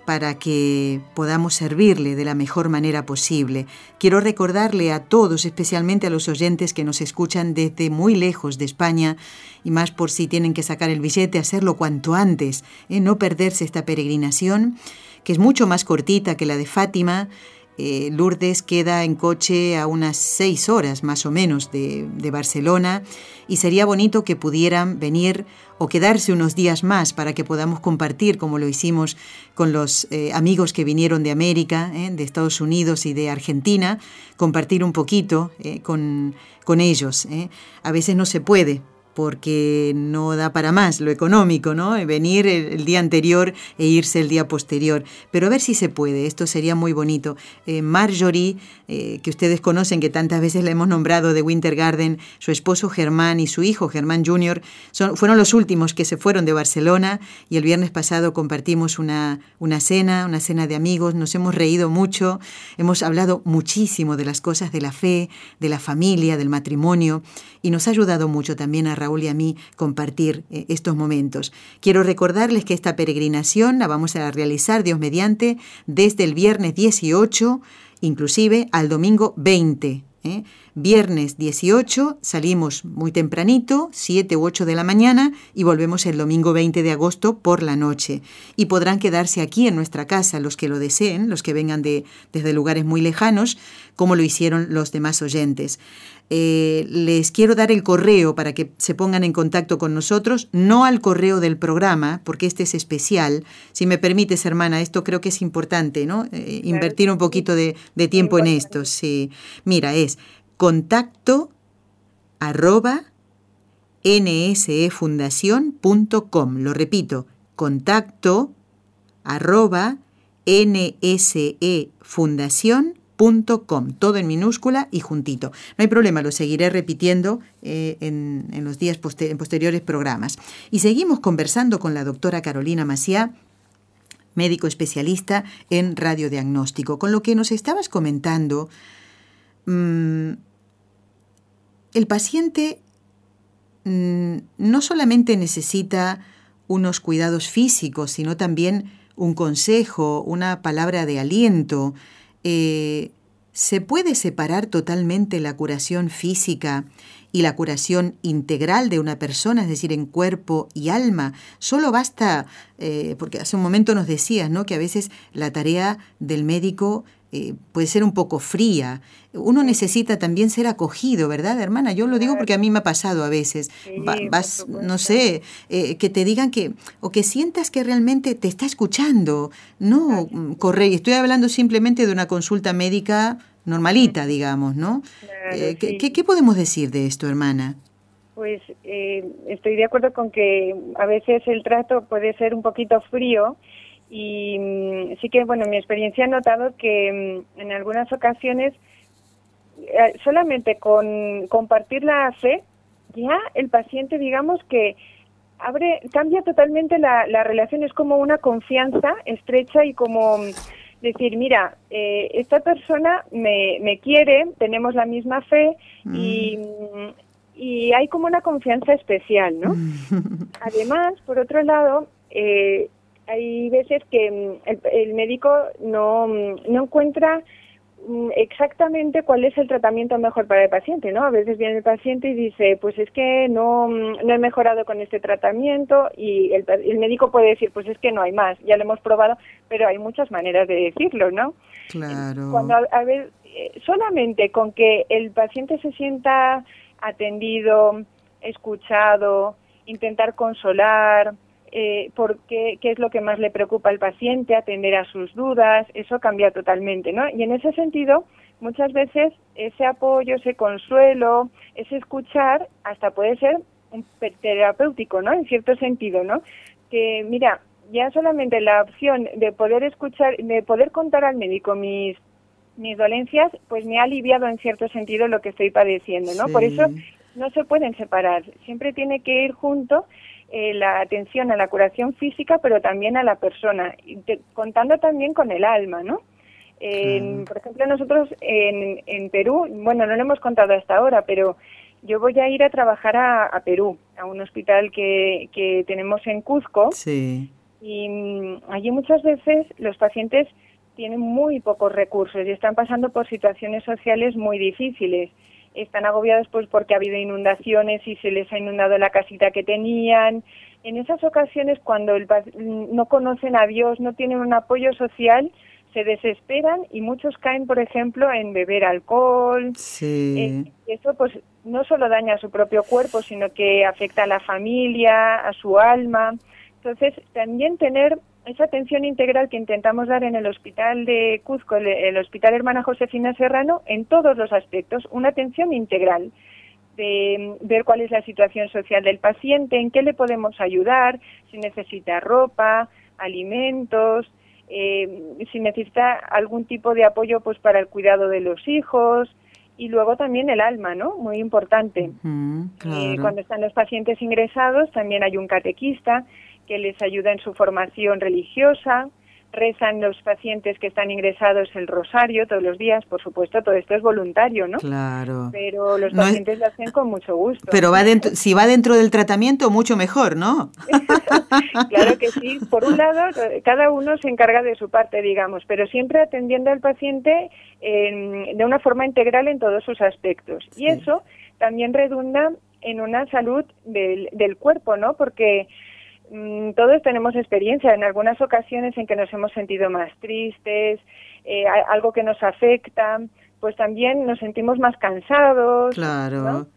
para que podamos servirle de la mejor manera posible. Quiero recordarle a todos, especialmente a los oyentes que nos escuchan desde muy lejos de España, y más por si tienen que sacar el billete, hacerlo cuanto antes, ¿eh? no perderse esta peregrinación, que es mucho más cortita que la de Fátima, eh, Lourdes queda en coche a unas seis horas más o menos de, Barcelona y sería bonito que pudieran venir o quedarse unos días más para que podamos compartir, como lo hicimos con los eh, amigos que vinieron de América, eh, de Estados Unidos y de Argentina, compartir un poquito con ellos. A veces no se puede, porque no da para más lo económico, ¿no? Venir el, día anterior e irse el día posterior. Pero a ver si se puede, esto sería muy bonito. Eh, Marjorie, eh, que ustedes conocen, que tantas veces la hemos nombrado de Winter Garden, su esposo Germán y su hijo Germán Jr., son, fueron los últimos que se fueron de Barcelona y el viernes pasado compartimos una, una cena, una cena de amigos, nos hemos reído mucho, hemos hablado muchísimo de las cosas de la fe, de la familia, del matrimonio y nos ha ayudado mucho también a Raúl y a mí compartir eh, estos momentos. Quiero recordarles que esta peregrinación la vamos a realizar, Dios mediante, desde el viernes 18, inclusive al domingo 20. ¿eh? Viernes 18 salimos muy tempranito, 7 u 8 de la mañana, y volvemos el domingo 20 de agosto por la noche. Y podrán quedarse aquí en nuestra casa los que lo deseen, los que vengan de, desde lugares muy lejanos, como lo hicieron los demás oyentes. Eh, les quiero dar el correo para que se pongan en contacto con nosotros, no al correo del programa, porque este es especial. Si me permites, hermana, esto creo que es importante, ¿no? Eh, invertir un poquito de, tiempo en esto. Sí. Mira, es contacto arroba nsefundación.com. Lo repito, contacto arroba nsefundación.com todo en minúscula y juntito. No hay problema, lo seguiré repitiendo eh, en, los días en posteriores programas. Y seguimos conversando con la doctora Carolina Maciá, médico especialista en radiodiagnóstico. Con lo que nos estabas comentando, mm, el paciente mm, no solamente necesita unos cuidados físicos, sino también un consejo, una palabra de aliento. Eh, ¿Se puede separar totalmente la curación física y la curación integral de una persona, es decir, en cuerpo y alma? Solo basta, eh, porque hace un momento nos decías, ¿no? Que a veces la tarea del médico eh, puede ser un poco fría. Uno necesita también ser acogido, ¿verdad, hermana? Yo lo digo porque a mí me ha pasado a veces. vas, no sé, eh, que te digan que, o que sientas que realmente te está escuchando. No, correr. Estoy hablando simplemente de una consulta médica normalita, digamos, ¿no? Eh, ¿qué, podemos decir de esto, hermana? Pues estoy de acuerdo con que a veces el trato puede ser un poquito frío y mm, sí que, bueno, mi experiencia ha notado que mm, en algunas ocasiones eh, solamente con compartir la fe, ya el paciente, digamos que abre, cambia totalmente la, la relación, es como una confianza estrecha y como mm, decir, mira, eh, esta persona me, me quiere, tenemos la misma fe y, y hay como una confianza especial, ¿no? Además, por otro lado, eh, hay veces que mm, el, médico no, mm, no encuentra mm, exactamente cuál es el tratamiento mejor para el paciente, ¿no? A veces viene el paciente y dice, pues es que no, no he mejorado con este tratamiento y el, el, médico puede decir, pues es que no hay más, ya lo hemos probado, pero hay muchas maneras de decirlo, ¿no? Claro. Cuando, a ver, eh, solamente con que el paciente se sienta atendido, escuchado, intentar consolar, eh, por qué, es lo que más le preocupa al paciente, atender a sus dudas, eso cambia totalmente, ¿no? Y en ese sentido, muchas veces ese apoyo, ese consuelo, ese escuchar, hasta puede ser un terapéutico, ¿no? En cierto sentido, ¿no? Que, mira, ya solamente la opción de poder escuchar, de poder contar al médico mis mis dolencias, pues me ha aliviado en cierto sentido lo que estoy padeciendo, ¿no? Por eso no se pueden separar, siempre tiene que ir junto eh, la atención a la curación física, pero también a la persona, contando también con el alma, ¿no? Por ejemplo, nosotros en, en, Perú, bueno, no lo hemos contado hasta ahora, pero yo voy a ir a trabajar a, Perú, a un hospital que, que tenemos en Cuzco. Sí. Y mm, allí muchas veces los pacientes tienen muy pocos recursos y están pasando por situaciones sociales muy difíciles están agobiados pues porque ha habido inundaciones y se les ha inundado la casita que tenían. En esas ocasiones cuando el, no conocen a Dios, no tienen un apoyo social, se desesperan y muchos caen, por ejemplo, en beber alcohol. Sí. Eh, eso pues no solo daña a su propio cuerpo, sino que afecta a la familia, a su alma. Entonces, también tener esa atención integral que intentamos dar en el hospital de Cuzco, el, hospital hermana Josefina Serrano, en todos los aspectos, una atención integral de ver cuál es la situación social del paciente, en qué le podemos ayudar, si necesita ropa, alimentos, eh, si necesita algún tipo de apoyo pues para el cuidado de los hijos y luego también el alma, ¿no? Muy importante. Eh, cuando están los pacientes ingresados también hay un catequista que les ayuda en su formación religiosa, rezan los pacientes que están ingresados el rosario todos los días, por supuesto, todo esto es voluntario, ¿no? Claro. Pero los pacientes lo hacen con mucho gusto. Pero va dentro, si va dentro del tratamiento, mucho mejor, ¿no? claro que sí. Por un lado, cada uno se encarga de su parte, digamos, pero siempre atendiendo al paciente de una forma integral en todos sus aspectos. Y eso también redunda en una salud del, del cuerpo, ¿no? Porque Mm, todos tenemos experiencia en algunas ocasiones en que nos hemos sentido más tristes, eh, algo que nos afecta, pues también nos sentimos más cansados. Claro.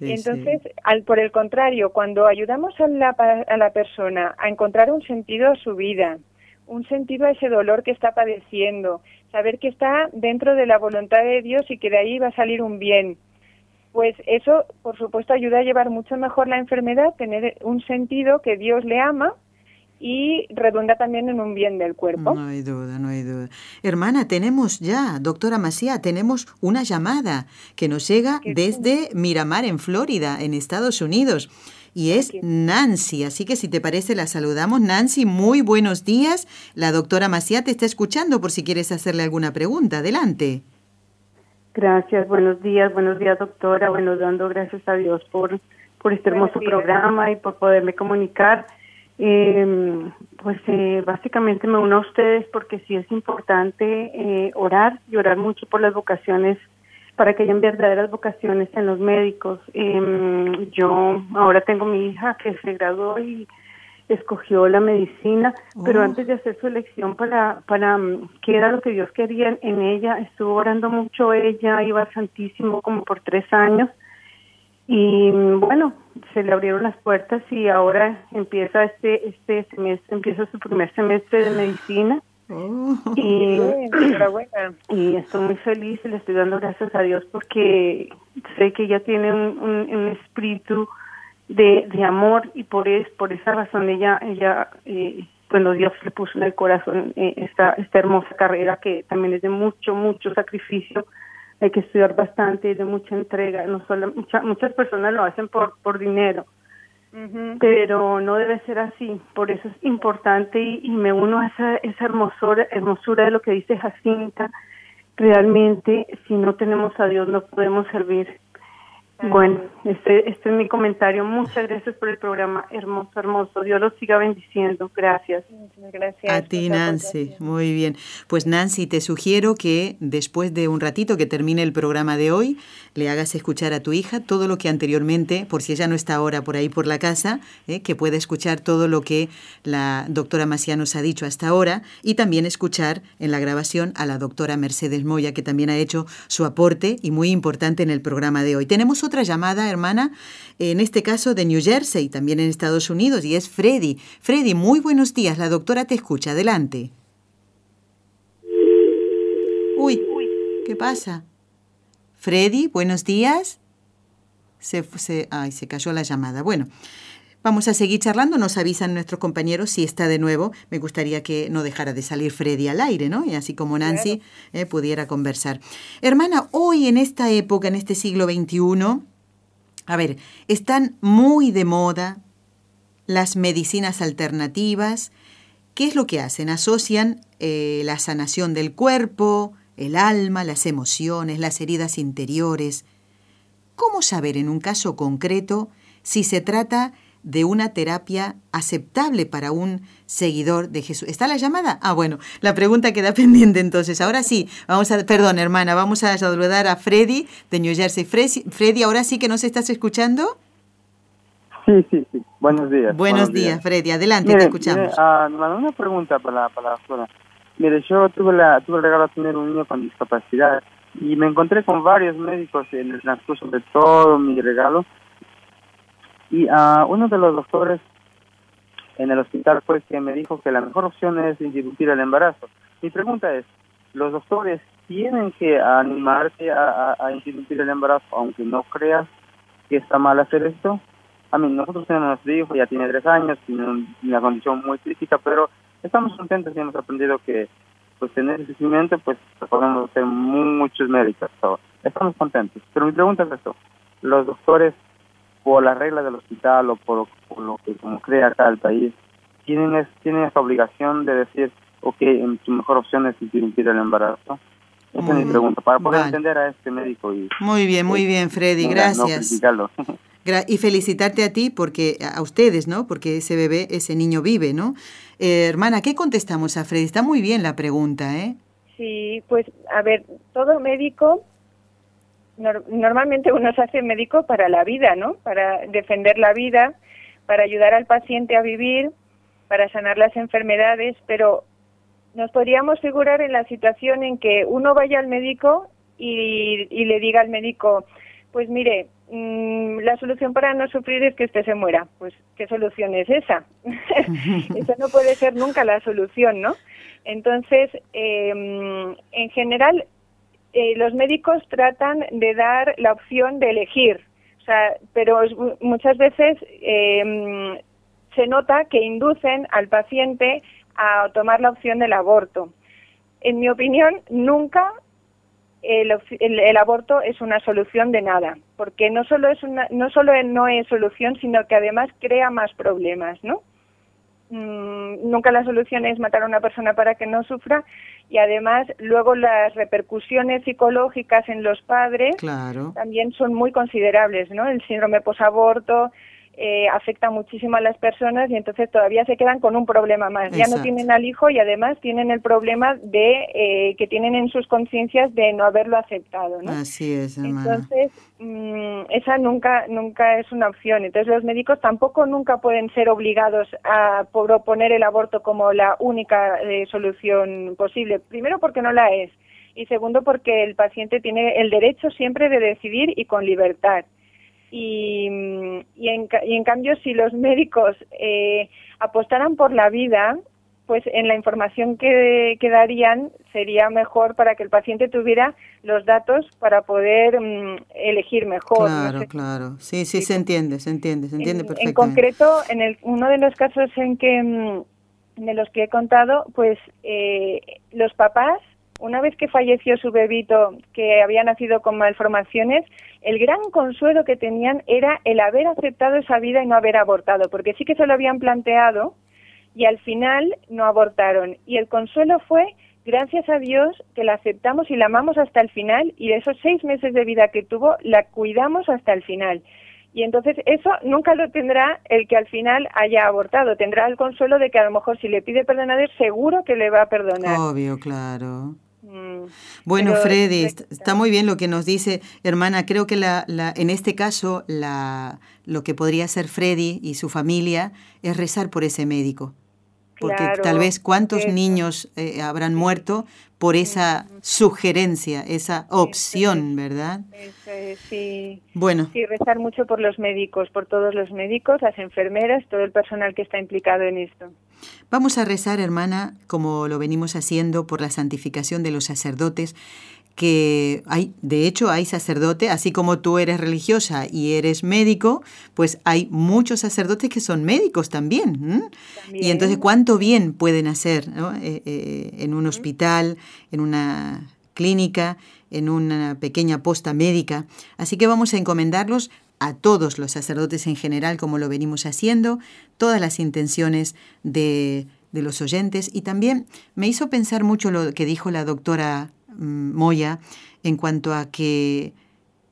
y entonces, al, por el contrario, cuando ayudamos a la, a la persona a encontrar un sentido a su vida, un sentido a ese dolor que está padeciendo, saber que está dentro de la voluntad de Dios y que de ahí va a salir un bien, pues eso, por supuesto, ayuda a llevar mucho mejor la enfermedad, tener un sentido que Dios le ama y redunda también en un bien del cuerpo. No hay duda, no hay duda. Hermana, tenemos ya, doctora Macía, tenemos una llamada que nos llega desde Miramar, en Florida, en Estados Unidos. Y es Nancy, así que si te parece la saludamos. Nancy, muy buenos días. La doctora Macía te está escuchando por si quieres hacerle alguna pregunta. Adelante. Gracias, buenos días, buenos días doctora. Bueno, dando gracias a Dios por, por este hermoso programa y por poderme comunicar. Eh, pues eh, básicamente me uno a ustedes porque sí es importante eh, orar y orar mucho por las vocaciones, para que hayan verdaderas vocaciones en los médicos. Em, yo ahora tengo mi hija que se graduó y escogió la medicina, pero oh. antes de hacer su elección para, para mm, qué era lo que Dios quería en ella, estuvo orando mucho ella, iba al Santísimo como por tres años y bueno, se le abrieron las puertas y ahora empieza este este semestre, empieza su primer semestre de medicina. Oh, y, y, estoy muy feliz y le estoy dando gracias a Dios porque sé que ella tiene un, espíritu de, de, amor y por es, por esa razón ella ella eh, bueno Dios le puso en el corazón eh, esta esta hermosa carrera que también es de mucho mucho sacrificio hay que estudiar bastante y de mucha entrega. No solo, muchas personas lo hacen por, por dinero, pero no debe ser así. Por eso es importante y, me uno a esa, esa hermosura, hermosura de lo que dice Jacinta. Realmente, si no tenemos a Dios, no podemos servir. Bueno, este, este es mi comentario. Muchas gracias por el programa. Hermoso, hermoso. Dios los siga bendiciendo. Gracias. Gracias. A ti, Nancy. Muy bien. Pues Nancy, te sugiero que después de un ratito que termine el programa de hoy, le hagas escuchar a tu hija todo lo que anteriormente, por si ella no está ahora por ahí por la casa, eh, que pueda escuchar todo lo que la doctora Maciá nos ha dicho hasta ahora y también escuchar en la grabación a la doctora Mercedes Moya, que también ha hecho su aporte y muy importante en el programa de hoy. Tenemos otra llamada, hermana, en este caso de New Jersey, también en Estados Unidos, y es Freddy. Freddy, muy buenos días, la doctora te escucha, adelante. Uy, ¿qué pasa? Freddy, buenos días. Se, se, ay, se cayó la llamada. Bueno, vamos a seguir charlando. Nos avisan nuestros compañeros si está de nuevo. Me gustaría que no dejara de salir Freddy al aire, ¿no? Y así como Nancy eh, pudiera conversar. Hermana, hoy en esta época, en este siglo XXI, a ver, están muy de moda las medicinas alternativas. ¿Qué es lo que hacen? Asocian eh, la sanación del cuerpo, el alma, las emociones, las heridas interiores. ¿Cómo saber en un caso concreto si se trata de una terapia aceptable para un seguidor de Jesús. ¿Está la llamada? Ah, bueno, la pregunta queda pendiente entonces. Ahora sí, vamos a, perdón hermana, vamos a saludar a Freddy de New Jersey. Freddy, ahora sí que nos estás escuchando. Sí, sí, sí. Buenos días. Buenos, días, Freddy. Adelante, te escuchamos. Ah, una pregunta para la, para la Mire, yo tuve, la, tuve el regalo de tener un niño con discapacidad y me encontré con varios médicos en el transcurso de todo mi regalo y a uno de los doctores en el hospital fue que me dijo que la mejor opción es interrumpir el embarazo. Mi pregunta es, ¿los doctores tienen que animarte a, a, interrumpir el embarazo aunque no creas que está mal hacer esto? A mí, nosotros tenemos nuestro hijo, ya tiene tres años, tiene una condición muy crítica, pero estamos contentos y hemos aprendido que pues tener ese sentimiento pues podemos ser muchos médicos. estamos contentos. Pero mi pregunta es esto, ¿los doctores por las reglas del hospital o por, lo que como crea acá el país, tienen, tienen esa obligación de decir, ok, su mejor opción es interrumpir el embarazo. Esa es mi pregunta, para poder entender a este médico. Y, muy bien, muy bien, Freddy, gracias. y felicitarte a ti, porque a ustedes, ¿no? Porque ese bebé, ese niño vive, ¿no? Eh, hermana, ¿qué contestamos a Freddy? Está muy bien la pregunta, ¿eh? Sí, pues, a ver, todo médico normalmente uno se hace médico para la vida, ¿no? Para defender la vida, para ayudar al paciente a vivir, para sanar las enfermedades, pero nos podríamos figurar en la situación en que uno vaya al médico y, le diga al médico, pues mire, mm, la solución para no sufrir es que usted se muera. Pues, ¿qué solución es esa? Esa no puede ser nunca la solución, ¿no? Entonces, eh, en general, eh, los médicos tratan de dar la opción de elegir, o sea, pero muchas veces eh, se nota que inducen al paciente a tomar la opción del aborto. En mi opinión, nunca el, el, aborto es una solución de nada, porque no solo es una, no solo no es solución, sino que además crea más problemas, ¿no? Mm, nunca la solución es matar a una persona para que no sufra y además luego las repercusiones psicológicas en los padres también son muy considerables, ¿no? El síndrome posaborto, eh, afecta muchísimo a las personas y entonces todavía se quedan con un problema más. Ya no tienen al hijo y además tienen el problema de eh, que tienen en sus conciencias de no haberlo aceptado. ¿no? Así es, Entonces, mm, esa nunca, nunca es una opción. Entonces, los médicos tampoco nunca pueden ser obligados a proponer el aborto como la única eh, solución posible. Primero, porque no la es. Y segundo, porque el paciente tiene el derecho siempre de decidir y con libertad. Y, y, en, y en cambio, si los médicos eh, apostaran por la vida, pues en la información que, que, darían sería mejor para que el paciente tuviera los datos para poder mm, elegir mejor. Claro, claro. Sí, sí, se entiende, se entiende, se entiende en, perfectamente. En concreto, en el, uno de los casos en que mm, de los que he contado, pues eh, los papás una vez que falleció su bebito, que había nacido con malformaciones, el gran consuelo que tenían era el haber aceptado esa vida y no haber abortado, porque sí que se lo habían planteado y al final no abortaron. Y el consuelo fue, gracias a Dios, que la aceptamos y la amamos hasta el final y de esos seis meses de vida que tuvo, la cuidamos hasta el final. Y entonces eso nunca lo tendrá el que al final haya abortado. Tendrá el consuelo de que a lo mejor si le pide Dios, seguro que le va a perdonar. Obvio, claro. Mm. Bueno, Freddy, está muy bien lo que nos dice, hermana. Creo que la, la, en este caso la, lo que podría hacer Freddy y su familia es rezar por ese médico. Porque tal vez cuántos niños eh, habrán muerto por esa sugerencia, esa opción, ¿verdad? sí. Bueno. Sí, rezar mucho por los médicos, por todos los médicos, las enfermeras, todo el personal que está implicado en esto. Vamos a rezar, hermana, como lo venimos haciendo por la santificación de los sacerdotes, que hay, de hecho, hay sacerdote, así como tú eres religiosa y eres médico, pues hay muchos sacerdotes que son médicos también. Y entonces, ¿cuánto bien pueden hacer eh, eh, en un hospital, en una clínica, en una pequeña posta médica? Así que vamos a encomendarlos a todos los sacerdotes en general, como lo venimos haciendo, todas las intenciones de, de los oyentes. Y también me hizo pensar mucho lo que dijo la doctora Moya en cuanto a que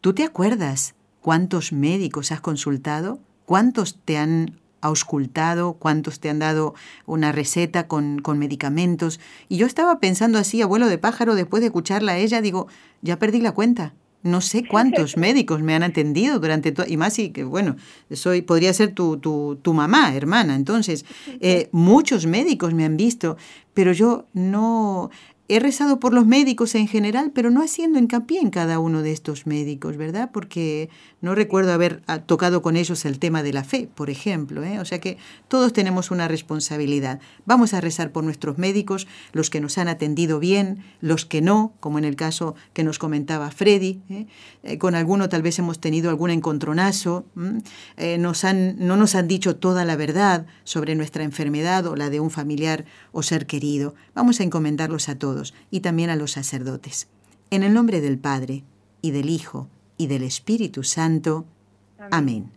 tú te acuerdas cuántos médicos has consultado, cuántos te han auscultado, cuántos te han dado una receta con, con, medicamentos. Y yo estaba pensando así, abuelo de pájaro, después de escucharla a ella, digo, ya perdí la cuenta. No sé cuántos médicos me han atendido durante todo, y más y que, bueno, soy, podría ser tu, tu, tu mamá, hermana. Entonces, eh, muchos médicos me han visto, pero yo no, He rezado por los médicos en general, pero no haciendo hincapié en cada uno de estos médicos, ¿verdad? Porque no recuerdo haber ah, tocado con ellos el tema de la fe, por ejemplo. ¿eh? O sea que todos tenemos una responsabilidad. Vamos a rezar por nuestros médicos, los que nos han atendido bien, los que no, como en el caso que nos comentaba Freddy. ¿eh? Eh, con alguno tal vez hemos tenido algún encontronazo. nos han, no nos han dicho toda la verdad sobre nuestra enfermedad o la de un familiar o ser querido. Vamos a encomendarlos a todos y también a los sacerdotes. En el nombre del Padre, y del Hijo, y del Espíritu Santo. Amén.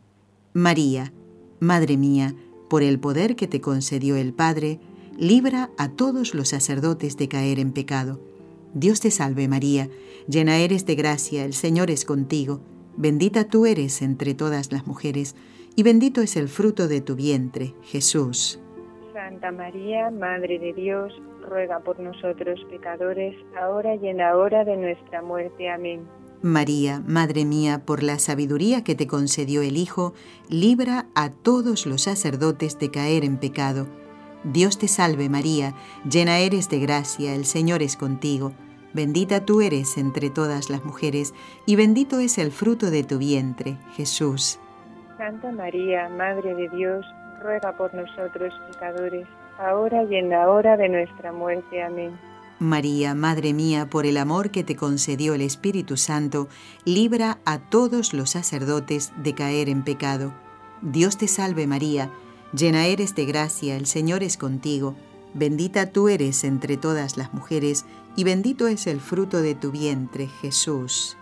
María, Madre mía, por el poder que te concedió el Padre, libra a todos los sacerdotes de caer en pecado. Dios te salve María, llena eres de gracia, el Señor es contigo, bendita tú eres entre todas las mujeres, y bendito es el fruto de tu vientre, Jesús. Santa María, Madre de Dios, ruega por nosotros pecadores, ahora y en la hora de nuestra muerte. Amén. María, Madre mía, por la sabiduría que te concedió el Hijo, libra a todos los sacerdotes de caer en pecado. Dios te salve María, llena eres de gracia, el Señor es contigo. Bendita tú eres entre todas las mujeres, y bendito es el fruto de tu vientre, Jesús. Santa María, Madre de Dios, ruega por nosotros pecadores, ahora y en la hora de nuestra muerte. Amén. María, Madre mía, por el amor que te concedió el Espíritu Santo, libra a todos los sacerdotes de caer en pecado. Dios te salve María, llena eres de gracia, el Señor es contigo, bendita tú eres entre todas las mujeres, y bendito es el fruto de tu vientre, Jesús.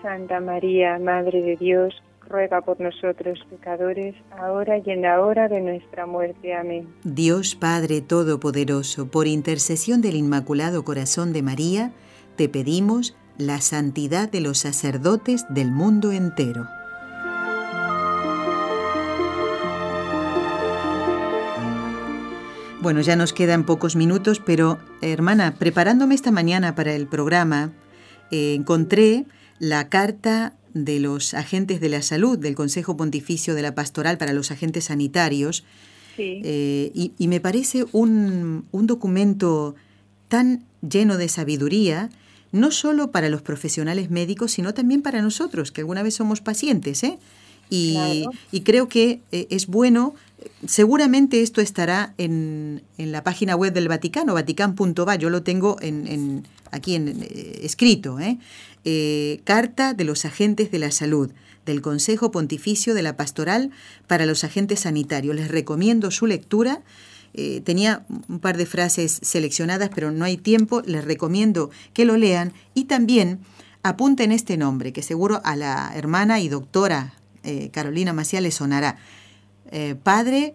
Santa María, Madre de Dios, ruega por nosotros pecadores, ahora y en la hora de nuestra muerte. Amén. Dios Padre Todopoderoso, por intercesión del Inmaculado Corazón de María, te pedimos la santidad de los sacerdotes del mundo entero. Bueno, ya nos quedan pocos minutos, pero hermana, preparándome esta mañana para el programa, eh, encontré la carta de los agentes de la salud del Consejo Pontificio de la Pastoral para los Agentes Sanitarios. Eh, y, me parece un, un documento tan lleno de sabiduría, no solo para los profesionales médicos, sino también para nosotros, que alguna vez somos pacientes. ¿eh? Y, creo que eh, es bueno, seguramente esto estará en, en, la página web del Vaticano, vatican.va, yo lo tengo en, aquí en, eh, escrito, ¿eh? Carta de los Agentes de la Salud, del Consejo Pontificio de la Pastoral para los Agentes Sanitarios. Les recomiendo su lectura. tenía un par de frases seleccionadas, pero no hay tiempo. Les recomiendo que lo lean y también apunten este nombre, que seguro a la hermana y doctora eh, Carolina Macía le sonará. Eh, padre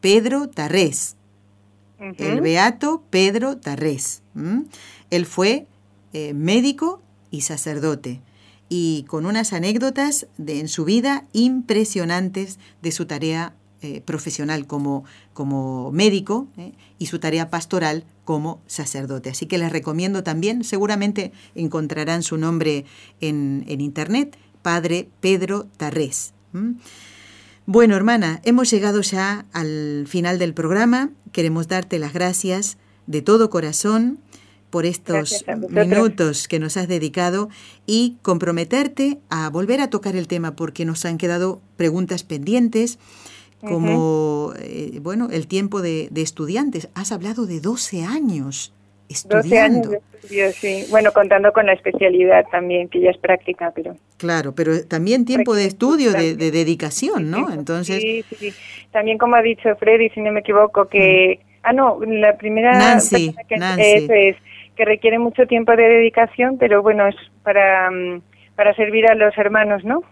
Pedro Tarrés, el beato Pedro Tarrés. Él fue eh, médico y sacerdote y con unas anécdotas de, en su vida impresionantes de su tarea profesional como, como médico y su tarea pastoral como sacerdote. Así que les recomiendo también, seguramente encontrarán su nombre en, en internet, Padre Pedro Tarrés. Bueno, hermana, hemos llegado ya al final del programa. Queremos darte las gracias de todo corazón por estos minutos que nos has dedicado y comprometerte a volver a tocar el tema porque nos han quedado preguntas pendientes como, eh, bueno, el tiempo de, de, estudiantes. Has hablado de 12 años. 12 años de estudio, sí. Bueno, contando con la especialidad también, que ya es práctica, pero... Claro, pero también tiempo de estudio, de, dedicación, ¿no? Entonces... Sí, sí, También como ha dicho Freddy, si no me equivoco, que... Mm. Ah, no, la primera... Nancy, que, es, que requiere mucho tiempo de dedicación, pero bueno, es para, mm, para servir a los hermanos, ¿no?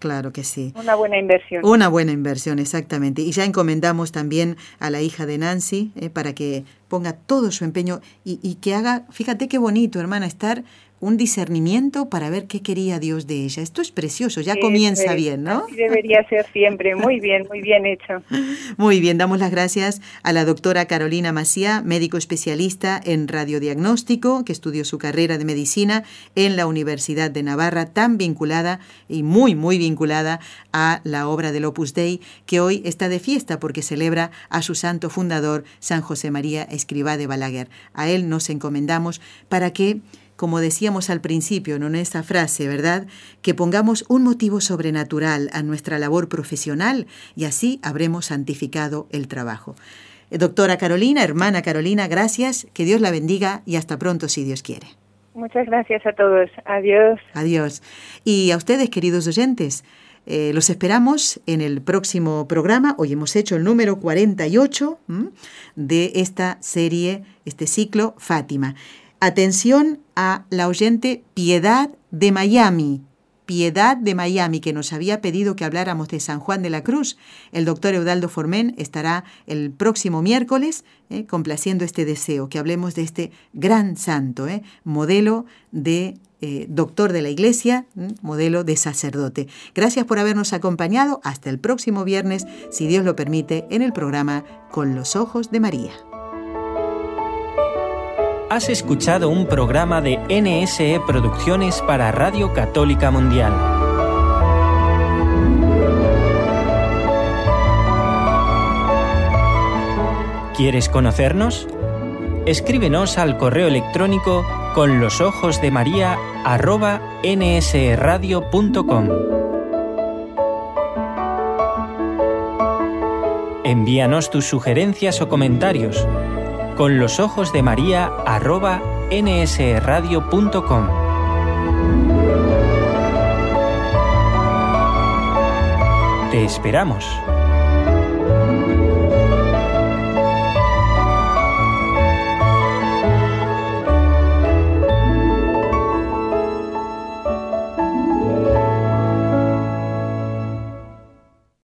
Claro que sí. Una buena inversión. Una buena inversión, exactamente. Y ya encomendamos también a la hija de Nancy eh, para que ponga todo su empeño y, y, que haga, fíjate qué bonito, hermana, estar un discernimiento para ver qué quería Dios de ella. Esto es precioso, ya comienza bien, ¿no? Así debería ser siempre, muy bien, muy bien hecho. Muy bien, damos las gracias a la doctora Carolina Macía, médico especialista en radiodiagnóstico, que estudió su carrera de medicina en la Universidad de Navarra, tan vinculada y muy, muy vinculada a la obra del Opus Dei, que hoy está de fiesta porque celebra a su santo fundador, San José María Escribá de Balaguer. A él nos encomendamos para que como decíamos al principio en esa frase, ¿verdad? Que pongamos un motivo sobrenatural a nuestra labor profesional y así habremos santificado el trabajo. Eh, doctora Carolina, hermana Carolina, gracias, que Dios la bendiga y hasta pronto si Dios quiere. Muchas gracias a todos. Adiós. Adiós. Y a ustedes, queridos oyentes, eh, los esperamos en el próximo programa. Hoy hemos hecho el número 48 de esta serie, este ciclo Fátima. Atención a la oyente Piedad de Miami. Piedad de Miami, que nos había pedido que habláramos de San Juan de la Cruz. El doctor Eudaldo Formen estará el próximo miércoles eh, complaciendo este deseo, que hablemos de este gran santo, eh, modelo de eh, doctor de la Iglesia, modelo de sacerdote. Gracias por habernos acompañado. Hasta el próximo viernes, si Dios lo permite, en el programa Con los Ojos de María. Has escuchado un programa de NSE Producciones para Radio Católica Mundial. ¿Quieres conocernos? Escríbenos al correo electrónico con los ojos de María nsradio.com. Envíanos tus sugerencias o comentarios con los ojos de María arroba nsradio.com. Te esperamos.